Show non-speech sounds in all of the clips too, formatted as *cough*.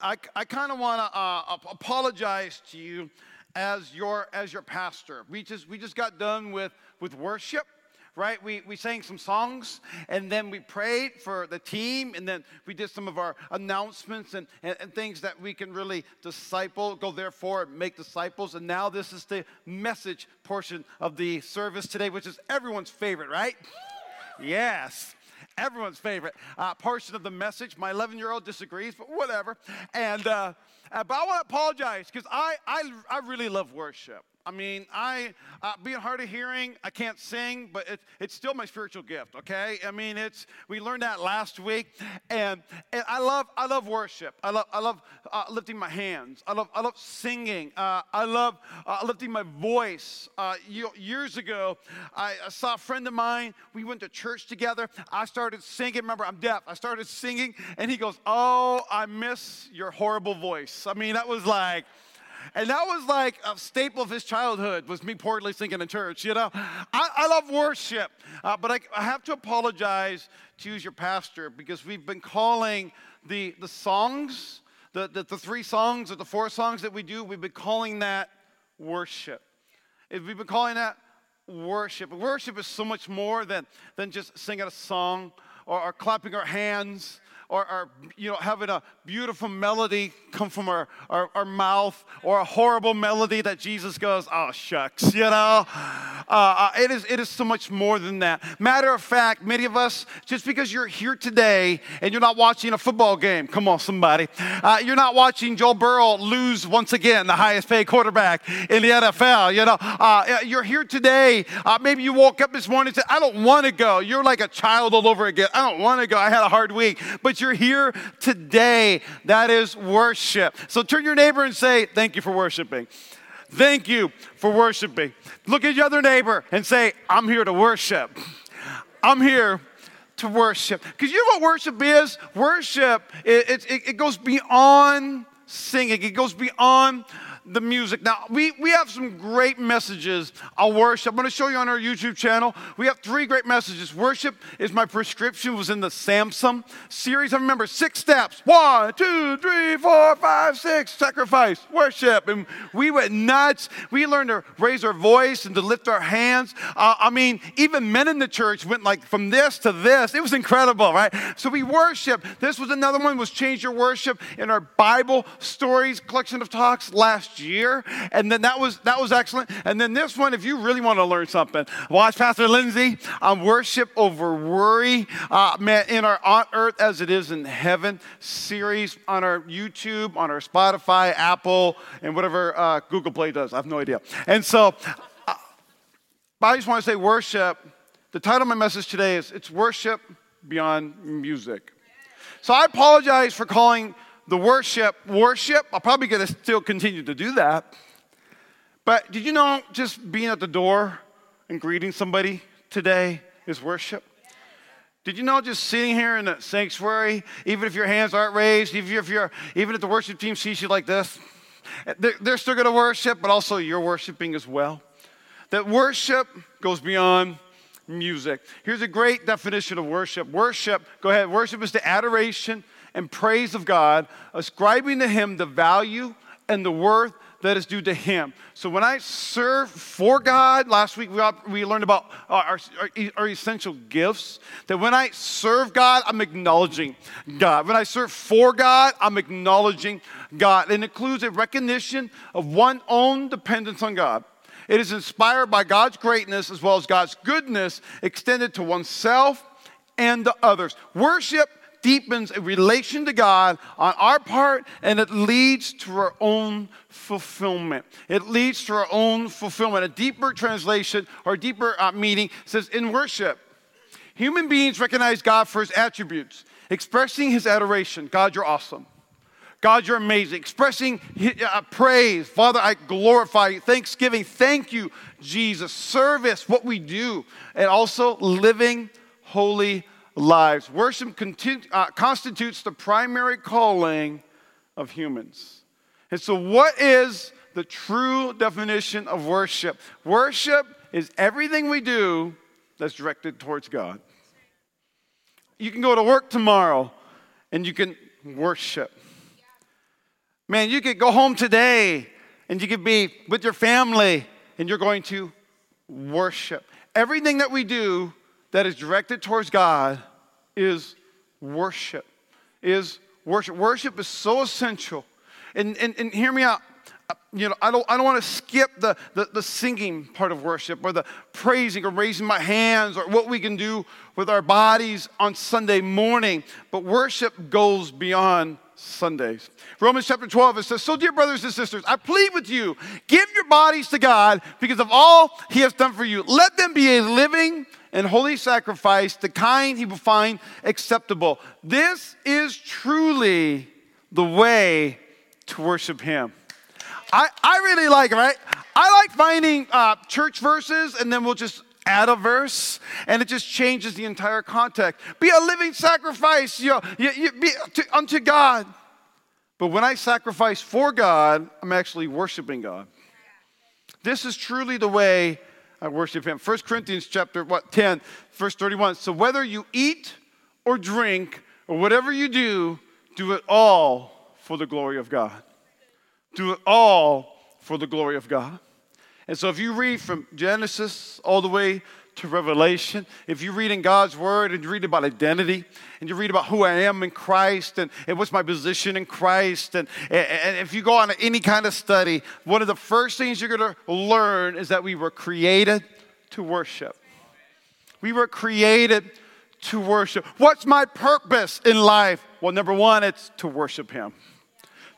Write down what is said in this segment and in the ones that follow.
I, I kind of want to uh, apologize to you as your as your pastor. We just we just got done with with worship, right? We we sang some songs and then we prayed for the team and then we did some of our announcements and, and, and things that we can really disciple, go therefore make disciples. And now this is the message portion of the service today, which is everyone's favorite, right? Yes everyone's favorite uh, portion of the message. My 11 year old disagrees, but whatever. And, uh, uh, but I want to apologize because I, I, I really love worship. I mean, I uh, being hard of hearing, I can't sing, but it, it's still my spiritual gift. Okay, I mean, it's we learned that last week, and, and I love I love worship. I love I love uh, lifting my hands. I love I love singing. Uh, I love uh, lifting my voice. Uh, years ago, I, I saw a friend of mine. We went to church together. I started singing. Remember, I'm deaf. I started singing, and he goes, "Oh, I miss your horrible voice." I mean, that was like. And that was like a staple of his childhood was me poorly singing in church, you know. I, I love worship, uh, but I, I have to apologize to as your pastor because we've been calling the, the songs, the, the, the three songs or the four songs that we do, we've been calling that worship. If We've been calling that worship. Worship is so much more than, than just singing a song or, or clapping our hands or, or, you know, having a beautiful melody come from our, our, our, mouth or a horrible melody that Jesus goes, oh, shucks, you know? Uh, uh, it, is, it is so much more than that. Matter of fact, many of us, just because you're here today and you're not watching a football game, come on, somebody, uh, you're not watching Joe Burrow lose once again, the highest paid quarterback in the NFL, you know? Uh, you're here today. Uh, maybe you woke up this morning and said, I don't want to go. You're like a child all over again. I don't want to go. I had a hard week. But you're here today. That is worship. So turn your neighbor and say, Thank you for worshiping. Thank you for worshiping. Look at your other neighbor and say, I'm here to worship. I'm here to worship. Because you know what worship is? Worship, it, it, it goes beyond singing, it goes beyond the music. Now, we, we have some great messages on worship. I'm going to show you on our YouTube channel. We have three great messages. Worship is my prescription, was in the Samson series. I remember six steps one, two, three, four, five, six, sacrifice, worship. And we went nuts. We learned to raise our voice and to lift our hands. Uh, I mean, even men in the church went like from this to this. It was incredible, right? So we worship. This was another one, was change your worship in our Bible stories collection of talks last year. And then that was that was excellent. And then this one, if you really want to learn something, watch Pastor Lindsay on worship over worry. Uh, man, in our on earth as it is in heaven series on our YouTube, on our Spotify, Apple, and whatever uh, Google Play does. I have no idea. And so uh, I just want to say worship. The title of my message today is It's Worship Beyond Music. So I apologize for calling the worship, worship. I'm probably going to still continue to do that. But did you know just being at the door and greeting somebody today is worship? Did you know just sitting here in the sanctuary, even if your hands aren't raised, even if you're, even if the worship team sees you like this, they're, they're still going to worship, but also you're worshiping as well. That worship goes beyond music. Here's a great definition of worship. Worship, go ahead. Worship is the adoration and praise of God, ascribing to Him the value and the worth that is due to Him. So when I serve for God, last week we, we learned about our, our, our, essential gifts. That when I serve God, I'm acknowledging God. When I serve for God, I'm acknowledging God. It includes a recognition of one's own dependence on God. It is inspired by God's greatness as well as God's goodness extended to oneself and to others. Worship deepens a relation to God on our part and it leads to our own fulfillment. It leads to our own fulfillment. A deeper translation or deeper uh, meaning says in worship, human beings recognize God for his attributes, expressing his adoration. God, you're awesome. God, you're amazing. Expressing uh, praise. Father, I glorify you. Thanksgiving. Thank you, Jesus. Service, what we do. And also living holy lives. Worship uh, constitutes the primary calling of humans. And so, what is the true definition of worship? Worship is everything we do that's directed towards God. You can go to work tomorrow and you can worship. Man, you could go home today and you could be with your family and you're going to worship. Everything that we do that is directed towards God is worship. Is worship. Worship is so essential. And, and, and hear me out. You know, I don't, I don't want to skip the, the, the singing part of worship or the praising or raising my hands or what we can do with our bodies on Sunday morning. But worship goes beyond Sundays. Romans chapter 12, it says, So, dear brothers and sisters, I plead with you, give your bodies to God because of all he has done for you. Let them be a living and holy sacrifice, the kind he will find acceptable. This is truly the way to worship him. I, I really like, right? I like finding uh, church verses and then we'll just add a verse and it just changes the entire context. Be a living sacrifice you know, you, you, be to, unto God. But when I sacrifice for God, I'm actually worshiping God. This is truly the way I worship him. 1 Corinthians chapter what 10, verse 31. So whether you eat or drink or whatever you do, do it all for the glory of God. Do it all for the glory of God. And so if you read from Genesis all the way to Revelation, if you read in God's Word and you read about identity and you read about who I am in Christ and, and what's my position in Christ, and, and if you go on any kind of study, one of the first things you're going to learn is that we were created to worship. We were created to worship. What's my purpose in life? Well, number one, it's to worship Him,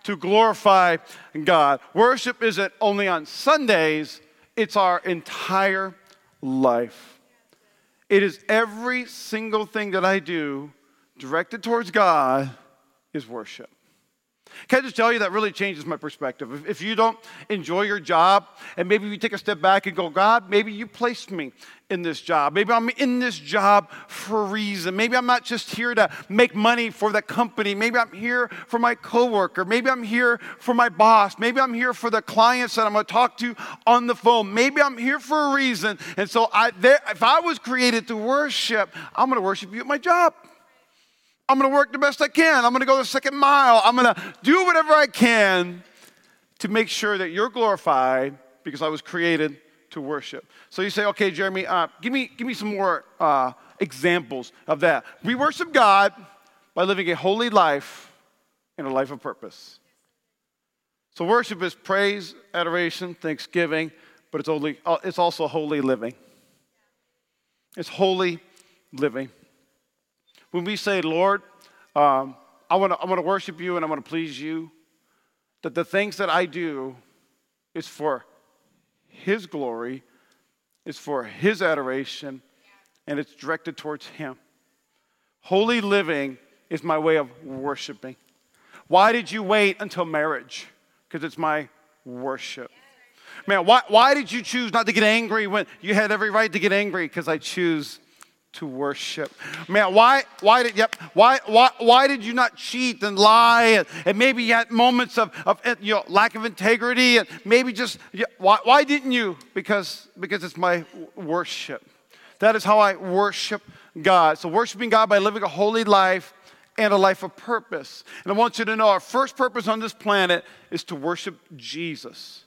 to glorify God. Worship isn't only on Sundays, it's our entire life. It is every single thing that I do directed towards God is worship. Can I just tell you that really changes my perspective? If, you don't enjoy your job, and maybe you take a step back and go, God, maybe you placed me in this job. Maybe I'm in this job for a reason. Maybe I'm not just here to make money for the company. Maybe I'm here for my coworker. Maybe I'm here for my boss. Maybe I'm here for the clients that I'm going to talk to on the phone. Maybe I'm here for a reason. And so, I, there, if I was created to worship, I'm going to worship you at my job. I'm going to work the best I can. I'm going to go the second mile. I'm going to do whatever I can to make sure that you're glorified because I was created to worship. So you say, okay, Jeremy, uh, give, me, give me some more uh, examples of that. We worship God by living a holy life and a life of purpose. So worship is praise, adoration, thanksgiving, but it's, only, uh, it's also holy living. It's holy living. When we say, Lord, um, I want to I wanna worship you and I want to please you, that the things that I do is for His glory, is for His adoration, and it's directed towards Him. Holy living is my way of worshiping. Why did you wait until marriage? Because it's my worship. Man, why, why did you choose not to get angry when you had every right to get angry? Because I choose to worship. Man, why, why did, yep, why, why, why did you not cheat and lie? And, and maybe you had moments of, of eh, you know, lack of integrity and maybe just, why, why didn't you? Because, because it's my worship. That is how I worship God. So worshiping God by living a holy life and a life of purpose. And I want you to know our first purpose on this planet is to worship Jesus,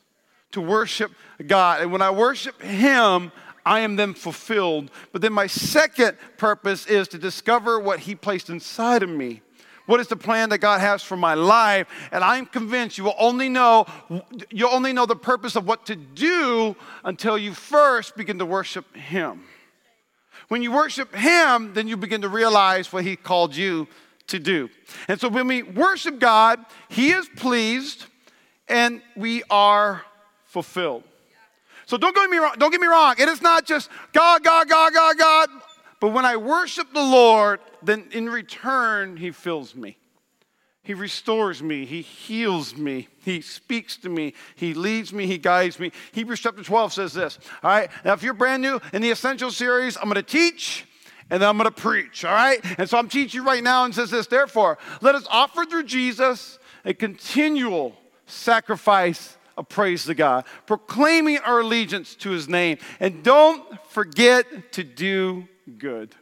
to worship God. And when I worship Him, I am then fulfilled. But then my second purpose is to discover what He placed inside of me. What is the plan that God has for my life? And I'm convinced you will only know you'll only know the purpose of what to do until you first begin to worship Him. When you worship Him, then you begin to realize what He called you to do. And so when we worship God, He is pleased and we are fulfilled. So don't get me wrong, don't get me wrong. It is not just God, God, God, God, God. But when I worship the Lord, then in return, He fills me. He restores me. He heals me. He speaks to me. He leads me. He guides me. Hebrews chapter 12 says this. All right. Now, if you're brand new in the Essential series, I'm going to teach and then I'm going to preach. All right. And so I'm teaching right now and says this. Therefore, let us offer through Jesus a continual sacrifice of praise to God, proclaiming our allegiance to his name. And don't forget to do good.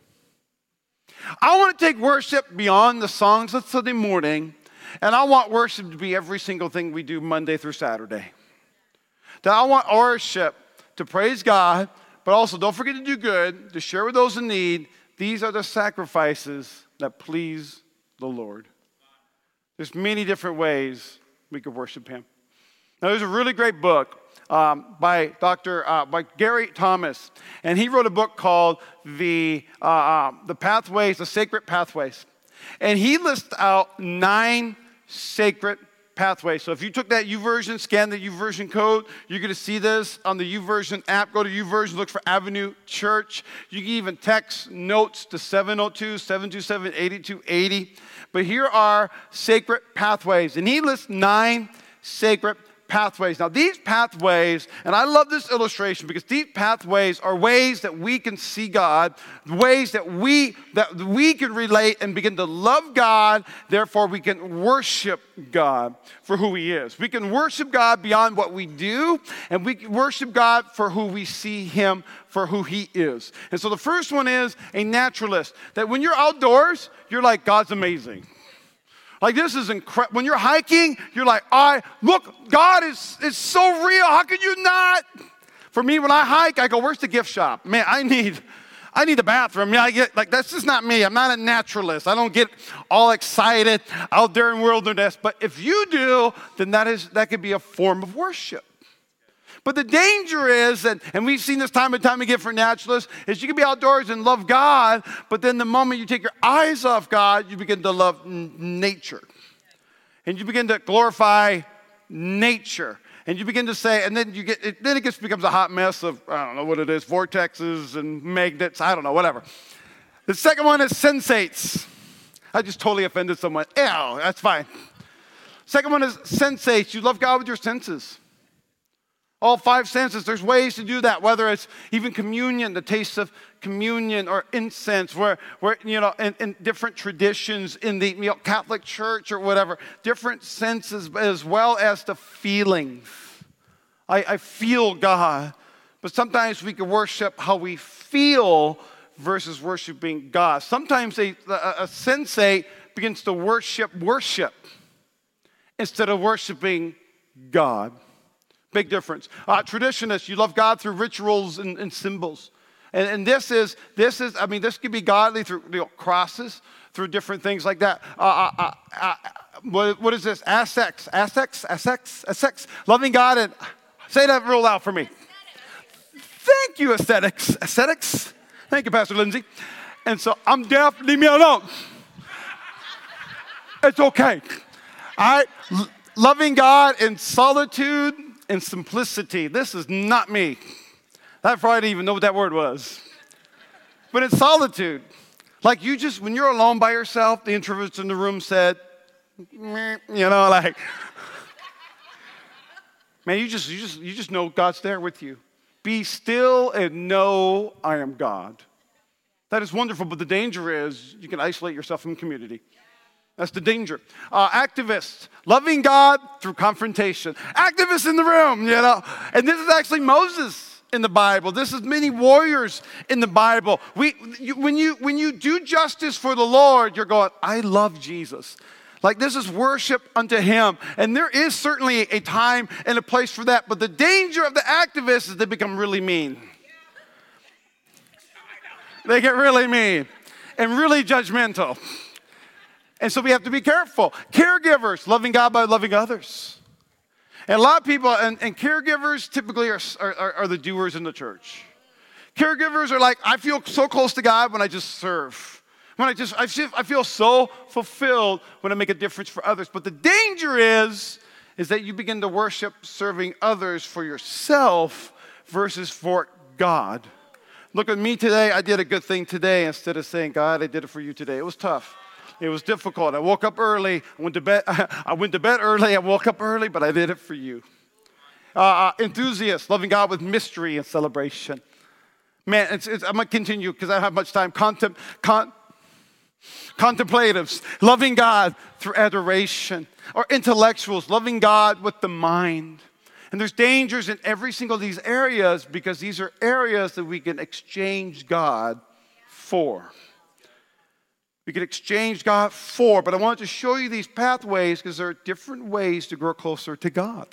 I want to take worship beyond the songs of Sunday morning, And I want worship to be every single thing we do Monday through Saturday. That I want worship to praise God, but also don't forget to do good, to share with those in need. These are the sacrifices that please the Lord. There's many different ways we could worship Him. Now, there's a really great book um, by Dr. Uh, by Gary Thomas, and he wrote a book called the uh, uh, the Pathways, the Sacred Pathways, and he lists out nine sacred pathways. So if you took that YouVersion, scan the YouVersion code, you're going to see this on the YouVersion app. Go to YouVersion, look for Avenue Church. You can even text notes to 702 727 8280. But here are sacred pathways, and he lists nine sacred pathways. Now, these pathways, and I love this illustration because these pathways are ways that we can see God, ways that we that we can relate and begin to love God, therefore we can worship God for who he is. We can worship God beyond what we do, and we worship God for who we see him for who he is. And so the first one is a naturalist that when you're outdoors, you're like God's amazing. Like this is incredible. When you're hiking, you're like, I look, God is, is so real. How can you not? For me, when I hike, I go, where's the gift shop? Man, I need, I need a bathroom. Yeah, I get like that's just not me. I'm not a naturalist. I don't get all excited out there in wilderness. But if you do, then that is that could be a form of worship. But the danger is, and, and we've seen this time and time again for naturalists, is you can be outdoors and love God, but then the moment you take your eyes off God, you begin to love n- nature. And you begin to glorify nature. And you begin to say, and then you get, it, then it gets becomes a hot mess of I don't know what it is, vortexes and magnets, I don't know, whatever. The second one is sensates. I just totally offended someone. Ew, that's fine. Second one is sensates. You love God with your senses. All five senses, there's ways to do that, whether it's even communion, the taste of communion, or incense, where, where you know, in, in different traditions in the you know, Catholic Church or whatever, different senses as well as the feelings. I, I feel God, but sometimes we can worship how we feel versus worshiping God. Sometimes a, a, a begins to worship worship instead of worshiping God. Big difference. Uh, traditionists, you love God through rituals and, and symbols. And, and, this is, this is, I mean, this could be godly through you know, crosses, through different things like that. Uh, uh, uh, uh what, what is this? Assex, Assex, Assex, Assex. Loving God and, say that real loud for me. Thank you, aesthetics. Aesthetics? Thank you, Pastor Lindsay. And so I'm deaf, leave me alone. It's okay. All right? L- loving God in solitude and simplicity. This is not me. That probably didn't even know what that word was. But it's solitude. Like you just, when you're alone by yourself, the introverts in the room said, you know, like, *laughs* man, you just, you just, you just know God's there with you. Be still and know I am God. That is wonderful, but the danger is you can isolate yourself from community. That's the danger. Uh, activists, loving God through confrontation. Activists in the room, you know. And this is actually Moses in the Bible. This is many warriors in the Bible. We, you, when, you, when you do justice for the Lord, you're going, I love Jesus. Like this is worship unto him. And there is certainly a time and a place for that. But the danger of the activists is they become really mean. They get really mean and really judgmental. And so we have to be careful. Caregivers, loving God by loving others. And a lot of people, and, and caregivers typically are, are, are the doers in the church. Caregivers are like, I feel so close to God when I just serve. When I just, I feel, I feel so fulfilled when I make a difference for others. But the danger is, is that you begin to worship serving others for yourself versus for God. Look at me today. I did a good thing today instead of saying, God, I did it for you today. It was tough. It was difficult. I woke up early. I went to bed, *laughs* I went to bed early. I woke up early, but I did it for you. Uh, uh, enthusiasts, loving God with mystery and celebration. Man, it's, it's, I'm going to continue because I don't have much time. Contem, con, contemplatives, loving God through adoration. Or intellectuals, loving God with the mind. And there's dangers in every single of these areas because these are areas that we can exchange God for. We could exchange God for, but I wanted to show you these pathways because there are different ways to grow closer to God.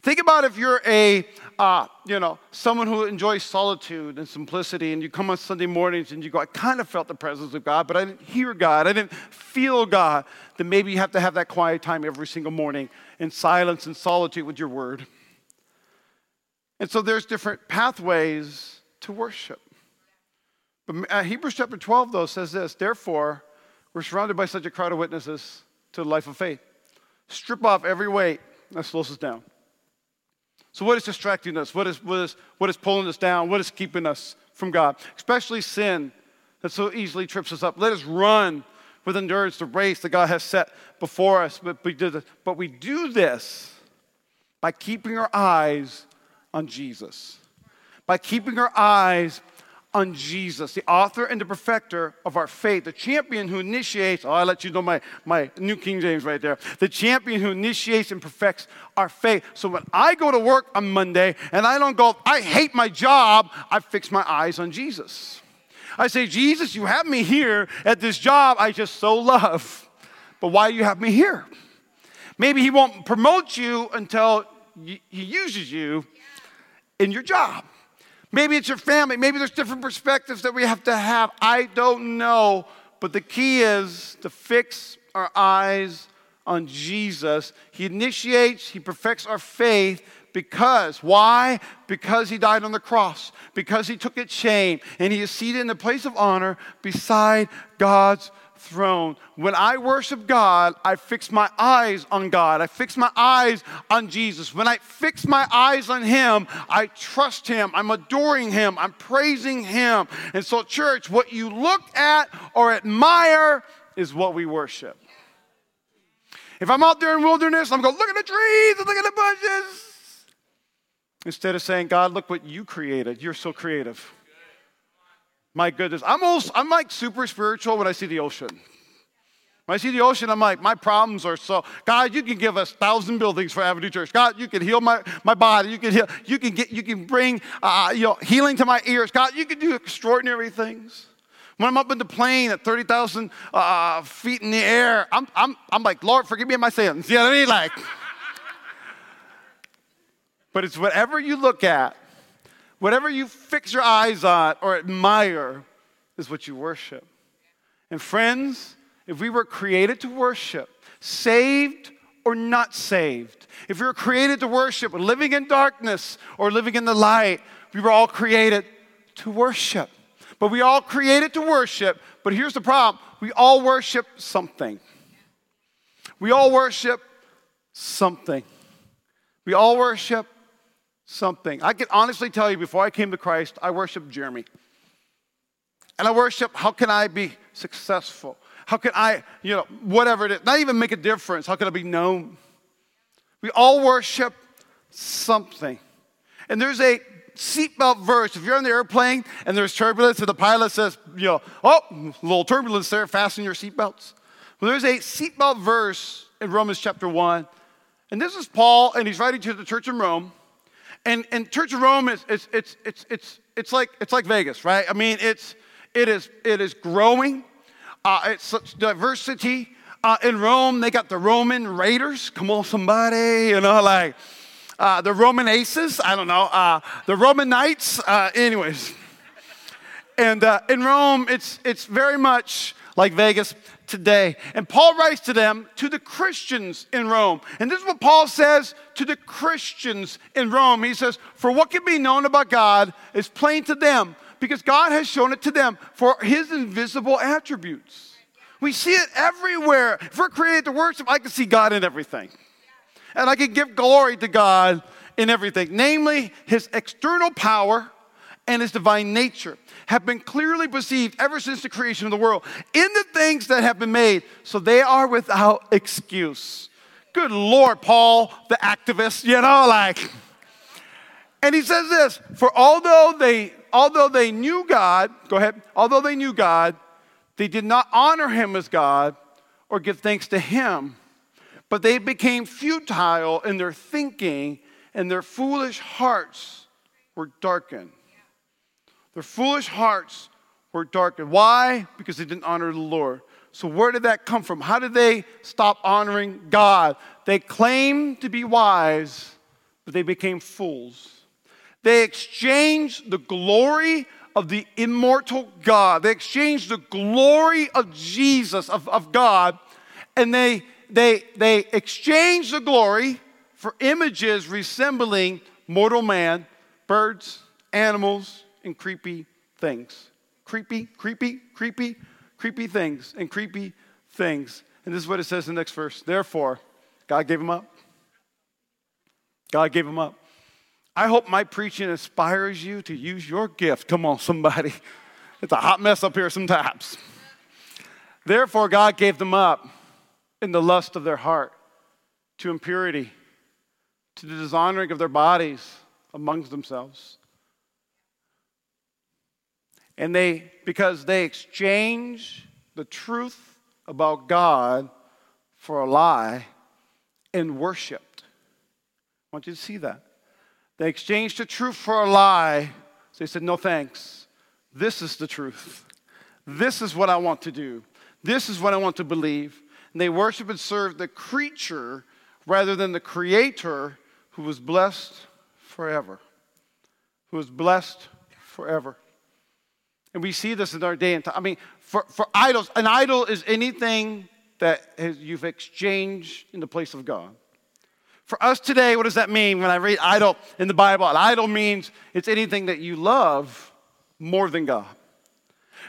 Think about if you're a, uh, you know, someone who enjoys solitude and simplicity, and you come on Sunday mornings and you go, I kind of felt the presence of God, but I didn't hear God, I didn't feel God. Then maybe you have to have that quiet time every single morning in silence and solitude with your word. And so there's different pathways to worship. But uh, Hebrews chapter 12, though, says this Therefore, we're surrounded by such a crowd of witnesses to the life of faith. Strip off every weight that slows us down. So, what is distracting us? What is, what, is, what is pulling us down? What is keeping us from God? Especially sin that so easily trips us up. Let us run with endurance the race that God has set before us. But we, this, but we do this by keeping our eyes on Jesus, by keeping our eyes on Jesus, the author and the perfecter of our faith, the champion who initiates, oh, I let you know my, my New King James right there, the champion who initiates and perfects our faith. So when I go to work on Monday and I don't go, I hate my job, I fix my eyes on Jesus. I say, Jesus, you have me here at this job I just so love, but why do you have me here? Maybe he won't promote you until he uses you in your job. Maybe it's your family. Maybe there's different perspectives that we have to have. I don't know. But the key is to fix our eyes on Jesus. He initiates, He perfects our faith because, why? Because He died on the cross, because He took its shame, and He is seated in the place of honor beside God's throne. When I worship God, I fix my eyes on God. I fix my eyes on Jesus. When I fix my eyes on Him, I trust Him. I'm adoring Him. I'm praising Him. And so, church, what you look at or admire is what we worship. If I'm out there in wilderness, I'm going, look at the trees and look at the bushes. Instead of saying, God, look what you created. You're so creative. My goodness. I'm, I'm like super spiritual when I see the ocean. When I see the ocean, I'm like, my problems are so, God, you can give us thousand buildings for Avenue Church. God, you can heal my, my body. You can heal, you can get, you can bring, uh, you know, healing to my ears. God, you can do extraordinary things. When I'm up in the plane at 30,000 uh, feet in the air, I'm, I'm, I'm like, Lord, forgive me of my sins. You know what I mean? Like, *laughs* but it's whatever you look at Whatever you fix your eyes on or admire is what you worship. And friends, if we were created to worship, saved or not saved, if we were created to worship, living in darkness or living in the light, we were all created to worship. But we all created to worship, but here's the problem we all worship something. We all worship something. We all worship something. I can honestly tell you, before I came to Christ, I worshiped Jeremy. And I worship, how can I be successful? How can I, you know, whatever it is, not even make a difference. How can I be known? We all worship something. And there's a seatbelt verse. If you're on the airplane and there's turbulence and the pilot says, you know, oh, little turbulence there, fasten your seatbelts. Well, there's a seatbelt verse in Romans chapter 1. And this is Paul, and he's writing to the church in Rome. And, and Church of Rome is it's, it's, it's, it's, it's, like, it's like Vegas, right? I mean, it's, it, is, it is growing. Uh, it's such diversity. Uh, in Rome, they got the Roman Raiders. Come on, somebody, you know, like uh, the Roman Aces. I don't know. Uh, the Roman Knights. Uh, anyways. *laughs* And uh, in Rome, it's, it's very much like Vegas today. And Paul writes to them, to the Christians in Rome. And this is what Paul says to the Christians in Rome. He says, For what can be known about God is plain to them, because God has shown it to them for his invisible attributes. We see it everywhere. If we're created to worship, I can see God in everything. And I can give glory to God in everything, namely his external power and his divine nature have been clearly perceived ever since the creation of the world in the things that have been made, so they are without excuse. Good Lord, Paul, the activist, you know, like. And he says this For although they, although they knew God, go ahead, although they knew God, they did not honor him as God or give thanks to him, but they became futile in their thinking, and their foolish hearts were darkened. Their foolish hearts were darkened. Why? Because they didn't honor the Lord. So, where did that come from? How did they stop honoring God? They claimed to be wise, but they became fools. They exchanged the glory of the immortal God, they exchanged the glory of Jesus, of, of God, and they, they, they exchanged the glory for images resembling mortal man, birds, animals, and creepy things. Creepy, creepy, creepy, creepy things, and creepy things. And this is what it says in the next verse. Therefore, God gave him up. God gave him up. I hope my preaching inspires you to use your gift. Come on, somebody. *laughs* It's a hot mess up here sometimes. Therefore, God gave them up in the lust of their heart to impurity to the dishonoring of their bodies amongst themselves. And they, because they exchange the truth about God for a lie and worshiped. I want you to see that. They exchanged the truth for a lie. So they said, No thanks. This is the truth. This is what I want to do. This is what I want to believe. And they worship and serve the creature rather than the creator who was blessed forever. Who was blessed forever. And we see this in our day and time. I mean, for, for idols, an idol is anything that has, you've exchanged in the place of God. For us today, what does that mean when I read idol in the Bible? An idol means it's anything that you love more than God.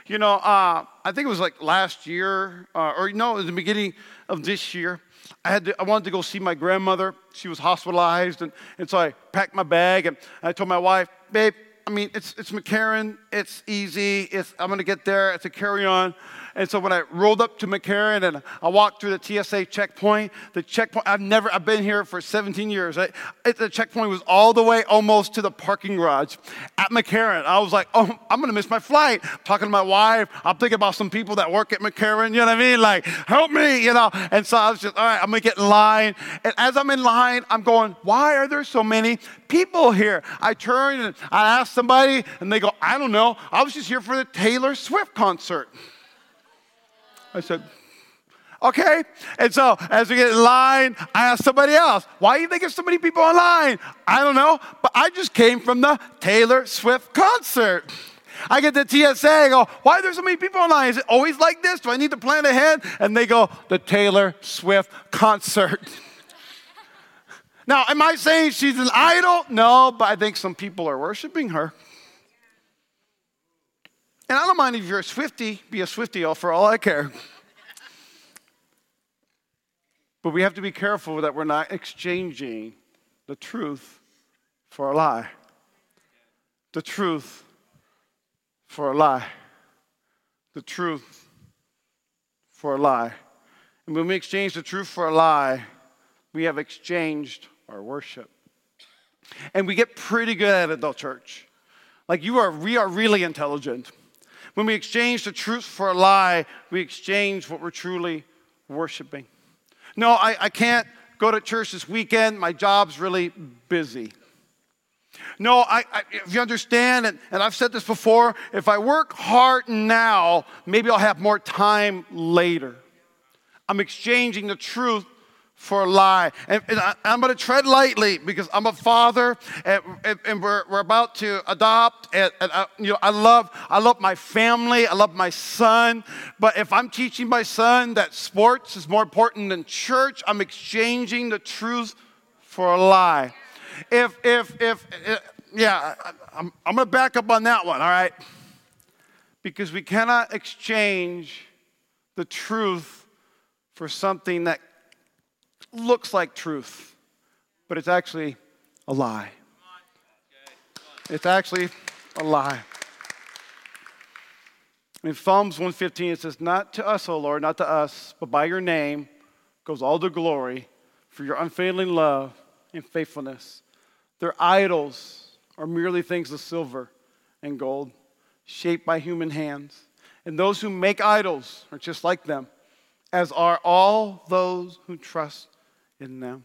You know, uh, I think it was like last year, uh, or no, in the beginning of this year. I, had to, I wanted to go see my grandmother. She was hospitalized. And, and so I packed my bag and I told my wife, babe, I mean, it's, it's McCarran. It's easy. It's, I'm to get there. It's a carry on. And so when I rolled up to McCarran and I walked through the TSA checkpoint, the checkpoint, I've never, I've been here for 17 years. I, it, the checkpoint was all the way almost to the parking garage at McCarran. I was like, oh, I'm going to miss my flight. Talking to my wife. I'm thinking about some people that work at McCarran. You know what I mean? Like, help me, you know? And so I was just, all right, I'm going to get in line. And as I'm in line, I'm going, why are there so many people here? I turn and I ask somebody and they go, I don't know. I was just here for the Taylor Swift concert. I said, okay. And so as we get in line, I asked somebody else, why do you think there's so many people online? I don't know, but I just came from the Taylor Swift concert. I get the TSA, go, why are there so many people online? Is it always like this? Do I need to plan ahead? And they go, the Taylor Swift concert. *laughs* now, am I saying she's an idol? No, but I think some people are worshiping her. And I don't mind if you're a Swifty, be a Swifty all for all I care. But we have to be careful that we're not exchanging the truth for a lie. The truth for a lie. The truth for a lie. And when we exchange the truth for a lie, we have exchanged our worship. And we get pretty good at it, though, church. Like you are, we are really intelligent. When we exchange the truth for a lie, we exchange what we're truly worshiping. No, I, I can't go to church this weekend. My job's really busy. No, I, I, if you understand, and, and I've said this before, if I work hard now, maybe I'll have more time later. I'm exchanging the truth for a lie. And, and I, am going to tread lightly because I'm a father and, and, and we're, we're about to adopt. And, I, you know, I love, I love my family. I love my son. But if I'm teaching my son that sports is more important than church, I'm exchanging the truth for a lie. If, if, if, uh, yeah, I'm, I'm going to back up on that one, all right? Because we cannot exchange the truth for something that looks like truth, but it's actually a lie. It's actually a lie. In Psalms 115, it says, Not to us, O Lord, not to us, but by your name goes all the glory for your unfailing love and faithfulness. Their idols are merely things of silver and gold, shaped by human hands. And those who make idols are just like them, as are all those who trust in them.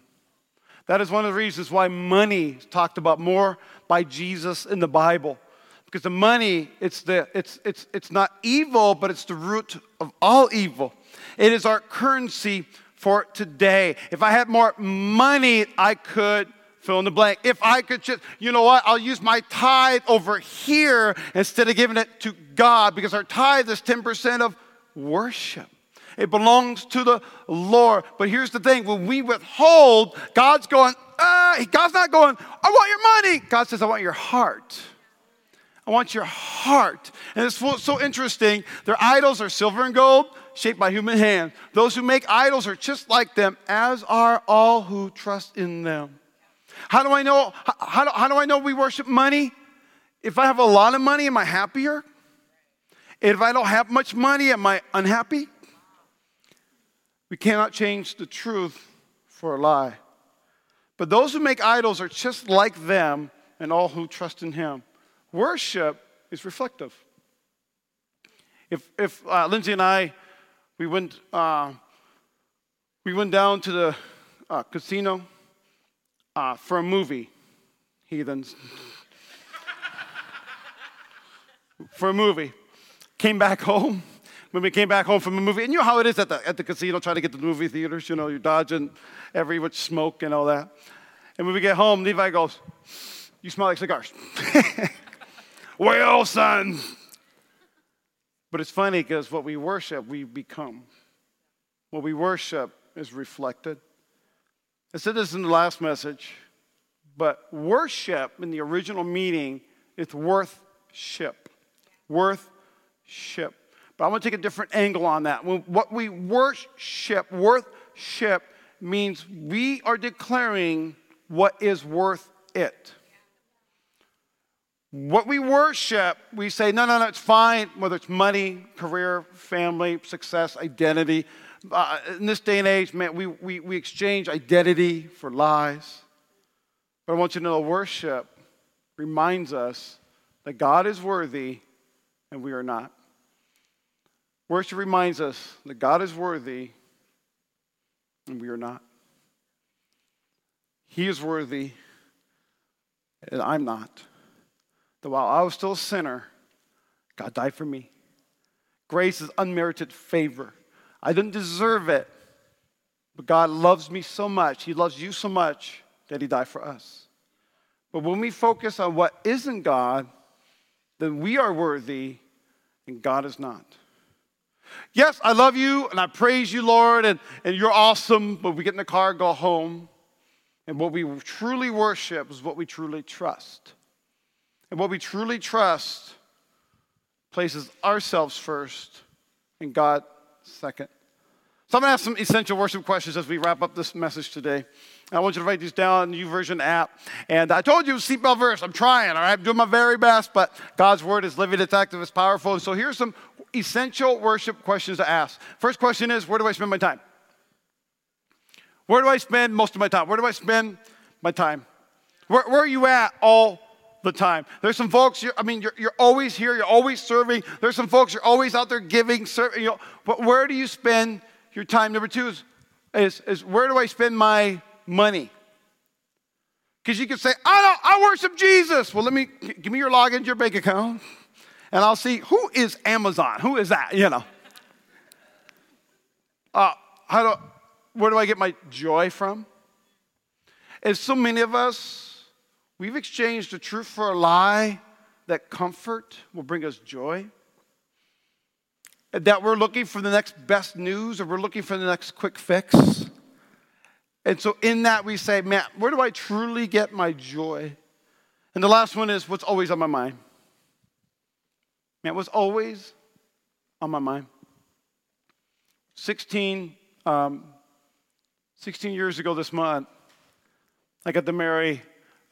That is one of the reasons why money is talked about more by Jesus in the Bible. Because the money, it's, the, it's, it's, it's not evil, but it's the root of all evil. It is our currency for today. If I had more money, I could fill in the blank. If I could just, you know what, I'll use my tithe over here instead of giving it to God because our tithe is 10% of worship. It belongs to the Lord. But here's the thing when we withhold, God's going, uh, God's not going, I want your money. God says, I want your heart. I want your heart. And it's so interesting. Their idols are silver and gold, shaped by human hands. Those who make idols are just like them, as are all who trust in them. How do I know? How do, how do I know we worship money? If I have a lot of money, am I happier? If I don't have much money, am I unhappy? We cannot change the truth for a lie. But those who make idols are just like them and all who trust in Him. Worship is reflective. If, if uh, Lindsay and I, we went, uh, we went down to the uh, casino uh, for a movie, heathens. *laughs* for a movie. Came back *laughs* home. When we came back home from a movie, and you know how it is at the, at the casino, trying to get to the movie theaters, you know, you're dodging every which smoke and all that. And when we get home, Levi goes, You smell like cigars. *laughs* well, son. But it's funny because what we worship, we become. What we worship is reflected. I said this in the last message, but worship in the original meaning is worth-ship. Worth-ship. But I want to take a different angle on that. What we worship, worth-ship, means we are declaring what is worth it. What we worship, we say, no, no, no, it's fine, whether it's money, career, family, success, identity. Uh, in this day and age, man, we, we, we exchange identity for lies. But I want you to know worship reminds us that God is worthy and we are not. Worship reminds us that God is worthy and we are not. He is worthy and I'm not. That while I was still a sinner, God died for me. Grace is unmerited favor. I didn't deserve it, but God loves me so much. He loves you so much that He died for us. But when we focus on what isn't God, then we are worthy and God is not. Yes, I love you and I praise you, Lord, and, and you're awesome, but we get in the car, go home. And what we truly worship is what we truly trust. And what we truly trust places ourselves first and God second. So I'm going to ask some essential worship questions as we wrap up this message today. I want you to write these down in the YouVersion app. And I told you seatbelt verse. I'm trying, all right? I'm doing my very best, but God's word is living, it's active, it's powerful. And so here's some essential worship questions to ask. First question is Where do I spend my time? Where do I spend most of my time? Where do I spend my time? Where, where are you at all the time. There's some folks, I mean, you're, you're always here, you're always serving. There's some folks, you're always out there giving, serving. You know, but where do you spend your time? Number two is, is, is where do I spend my money? Because you can say, I don't, I worship Jesus. Well, let me, give me your login your bank account, and I'll see who is Amazon? Who is that? You know. Uh, how do, where do I get my joy from? And so many of us, We've exchanged the truth for a lie that comfort will bring us joy. That we're looking for the next best news or we're looking for the next quick fix. And so, in that, we say, man, where do I truly get my joy? And the last one is what's always on my mind? Man, what's always on my mind? 16, um, 16 years ago this month, I got to marry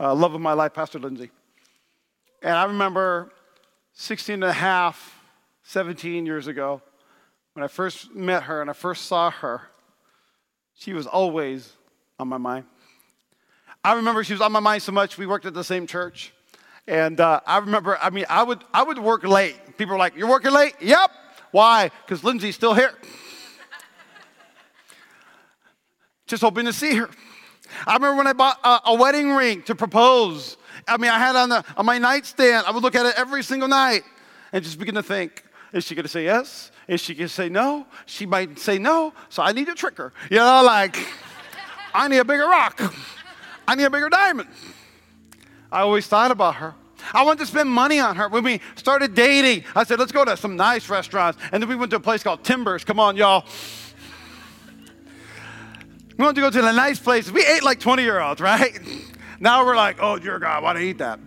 uh, love of my life, Pastor Lindsay. And I remember 16 and a half, 17 years ago, when I first met her and I first saw her, she was always on my mind. I remember she was on my mind so much, we worked at the same church. And uh, I remember, I mean, I would, I would work late. People were like, You're working late? Yep. Why? Because Lindsay's still here. *laughs* Just hoping to see her. I remember when I bought a, a wedding ring to propose. I mean, I had on, the, on my nightstand. I would look at it every single night and just begin to think, is she going to say yes? If she can say no, she might say no, so I need to trick her. You know, like, *laughs* I need a bigger rock. I need a bigger diamond. I always thought about her. I wanted to spend money on her. When we started dating, I said, let's go to some nice restaurants. And then we went to a place called Timbers. Come on, y'all. We wanted to go to the nice places. We ate like 20 year olds, right? Now we're like, oh, dear God, why do I eat that?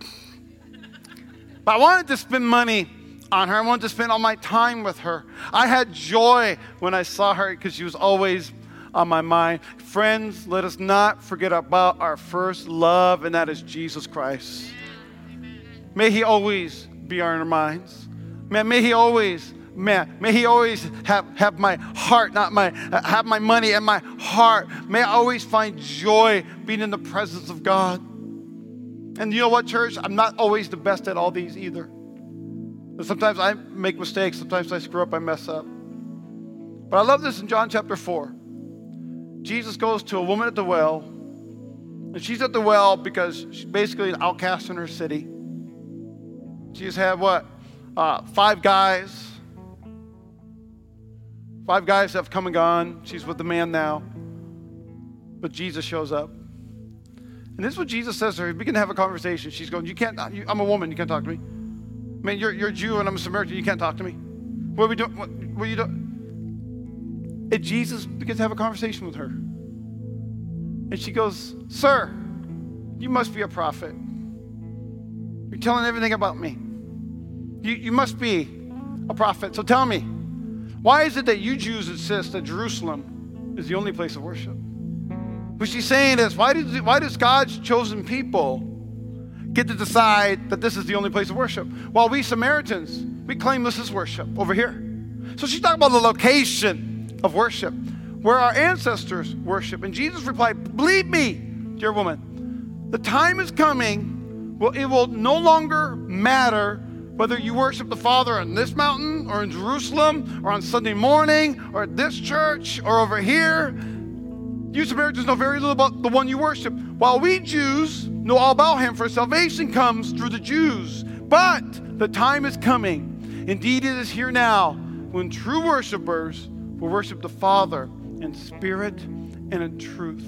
But I wanted to spend money on her. I wanted to spend all my time with her. I had joy when I saw her because she was always on my mind. Friends, let us not forget about our first love, and that is Jesus Christ. May He always be on our minds. Man, may He always, man, may He always have, have my heart, not my, have my money and my heart. May I always find joy being in the presence of God. And you know what, church? I'm not always the best at all these either. Sometimes I make mistakes. Sometimes I screw up, I mess up. But I love this in John chapter 4. Jesus goes to a woman at the well, and she's at the well because she's basically an outcast in her city. She's had what? Uh, five guys. Five guys have come and gone. She's with the man now. But Jesus shows up. And this is what Jesus says to her. We begin to have a conversation. She's going, You can't, I'm a woman. You can't talk to me. I mean, you're, you're a Jew and I'm a Samaritan. You can't talk to me. What are we doing? What, what are you doing? And Jesus begins to have a conversation with her. And she goes, Sir, you must be a prophet. You're telling everything about me. You, you must be a prophet. So tell me, why is it that you Jews insist that Jerusalem is the only place of worship? What she's saying is, why does, why does God's chosen people get to decide that this is the only place of worship? While we Samaritans, we claim this is worship over here. So she's talking about the location of worship, where our ancestors worship. And Jesus replied, Believe me, dear woman, the time is coming, well, it will no longer matter whether you worship the Father on this mountain or in Jerusalem or on Sunday morning or at this church or over here. You Samaritans know very little about the one you worship, while we Jews know all about him, for salvation comes through the Jews. But the time is coming, indeed it is here now, when true worshipers will worship the Father in spirit and in truth.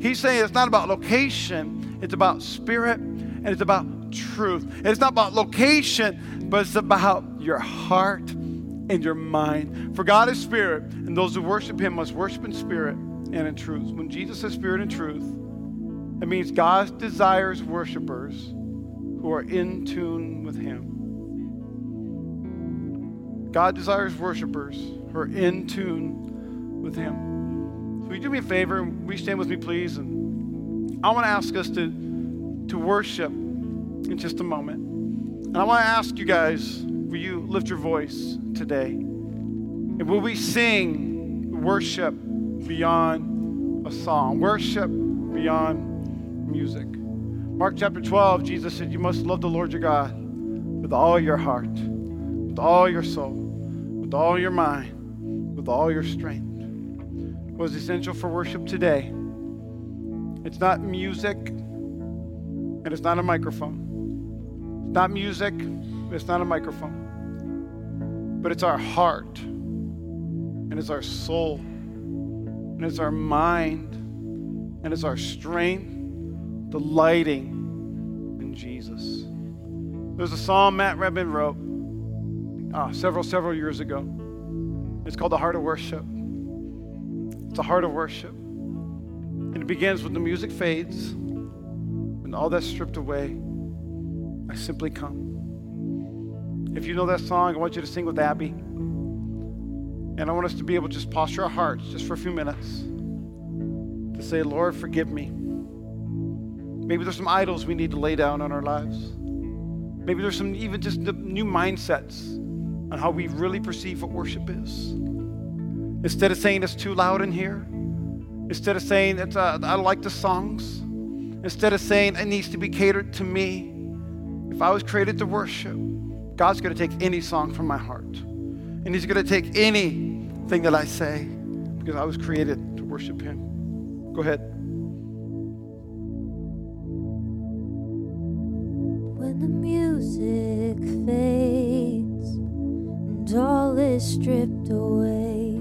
He's saying it's not about location, it's about spirit and it's about truth. It's not about location, but it's about your heart and your mind. For God is spirit, and those who worship him must worship in spirit and in truth. When Jesus says spirit and truth, it means God desires worshipers who are in tune with him. God desires worshipers are in tune with him. So will you do me a favor? You stand with me, please? And I want to ask us to, to worship in just a moment. And I want to ask you guys, will you lift your voice today? And will we sing worship beyond a song, worship beyond music? Mark chapter 12, Jesus said, You must love the Lord your God with all your heart, with all your soul, with all your mind, with all your strength. Was essential for worship today? It's not music and it's not a microphone. It's not music, it's not a microphone. But it's our heart, and it's our soul, and it's our mind, and it's our strength, delighting in Jesus. There's a psalm Matt Redman wrote uh, several, several years ago. It's called The Heart of Worship. It's a heart of worship. And it begins when the music fades and all that's stripped away I simply come. If you know that song, I want you to sing with Abby. And I want us to be able to just posture our hearts just for a few minutes to say, Lord, forgive me. Maybe there's some idols we need to lay down on our lives. Maybe there's some even just new mindsets on how we really perceive what worship is. Instead of saying it's too loud in here, instead of saying that uh, I like the songs, instead of saying it needs to be catered to me, if I was created to worship, God's going to take any song from my heart. And He's going to take anything that I say because I was created to worship Him. Go ahead. When the music fades all is is stripped away,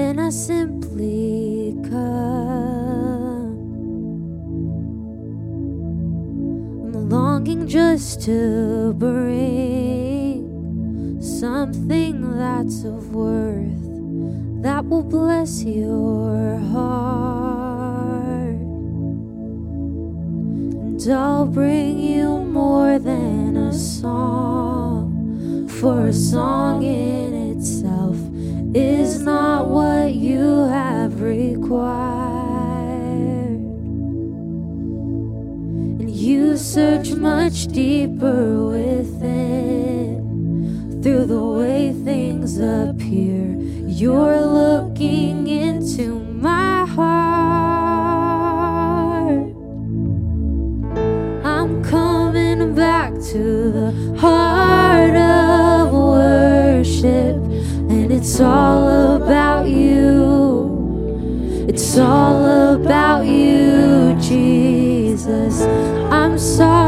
and I simply come. I'm longing just to bring something that's of worth that will bless your heart. And I'll bring you more than a song, for a song in itself is not what you have required. And you search much deeper within through the way things appear. You're looking into my heart. I'm coming back to the heart it's all about you. It's all about you, Jesus. I'm sorry,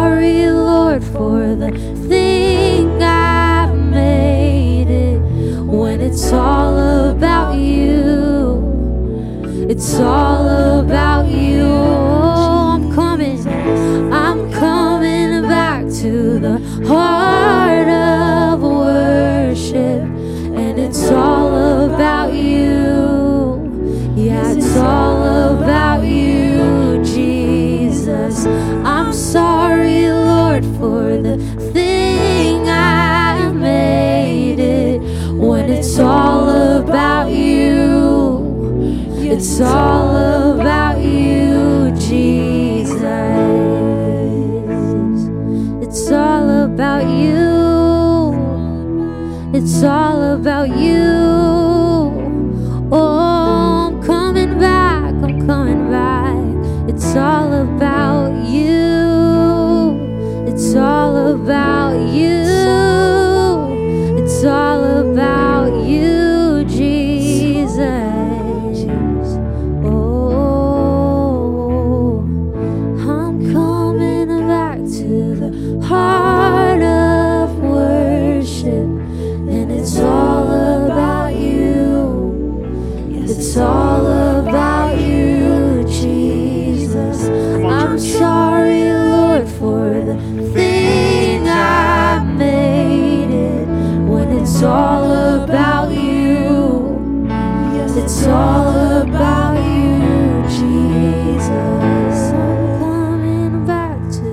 It's all about you, Jesus. I'm coming back to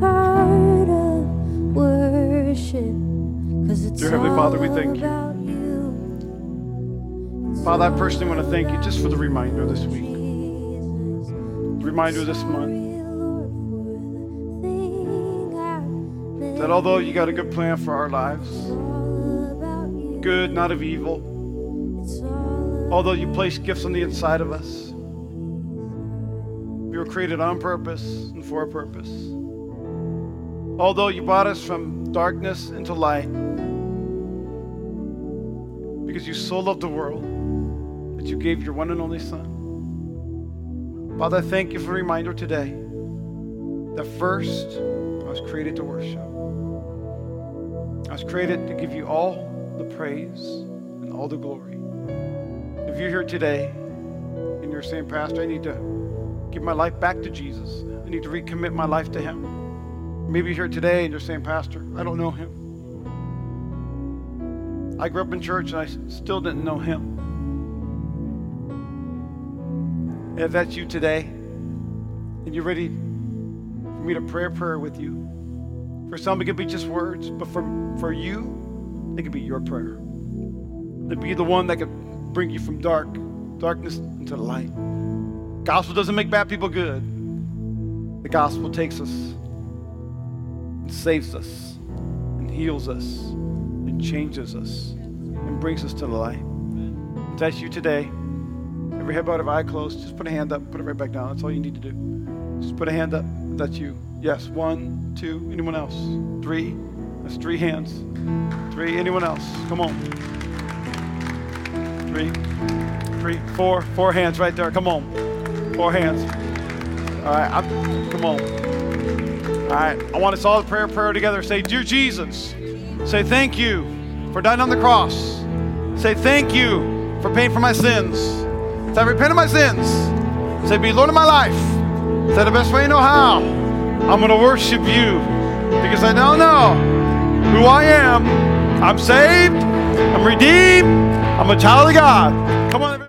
the heart of worship. Cause it's Dear Heavenly Father, we thank you. you. Father, I personally want to thank you just for the reminder this week, the reminder this month, that That although you got a good plan for our lives, good, not of evil, although you placed gifts on the inside of us, we were created on purpose and for a purpose. Although you brought us from darkness into light, because you so loved the world that you gave your one and only Son. Father, I thank you for the reminder today that first I was created to worship. I was created to give you all the praise and all the glory. You're here today and you're saying, Pastor, I need to give my life back to Jesus, I need to recommit my life to Him. Maybe you're here today and you're saying, Pastor, I don't know Him. I grew up in church and I still didn't know Him. If that's you today and you're ready for me to pray a prayer with you, for some it could be just words, but for, for you, it could be your prayer. It'd be the one that could bring you from dark, darkness into the light. Gospel doesn't make bad people good. The gospel takes us and saves us and heals us and changes us and brings us to the light. If that's you today, every head bowed, every eye closed, just put a hand up, put it right back down. That's all you need to do. Just put a hand up. That's you. Yes, one, two, anyone else? Three. That's three hands. Three, anyone else? Come on. Three, three, four, four hands right there. Come on. Four hands. All right, I'm, come on. All right, I want us all to pray a prayer together. Say, Dear Jesus, say thank you for dying on the cross. Say, Thank you for paying for my sins. Say, I repent of my sins. Say, Be Lord of my life. Say, the best way you know how. I'm going to worship you because I now know who I am. I'm saved. I'm redeemed. I'm a child of God. Come on.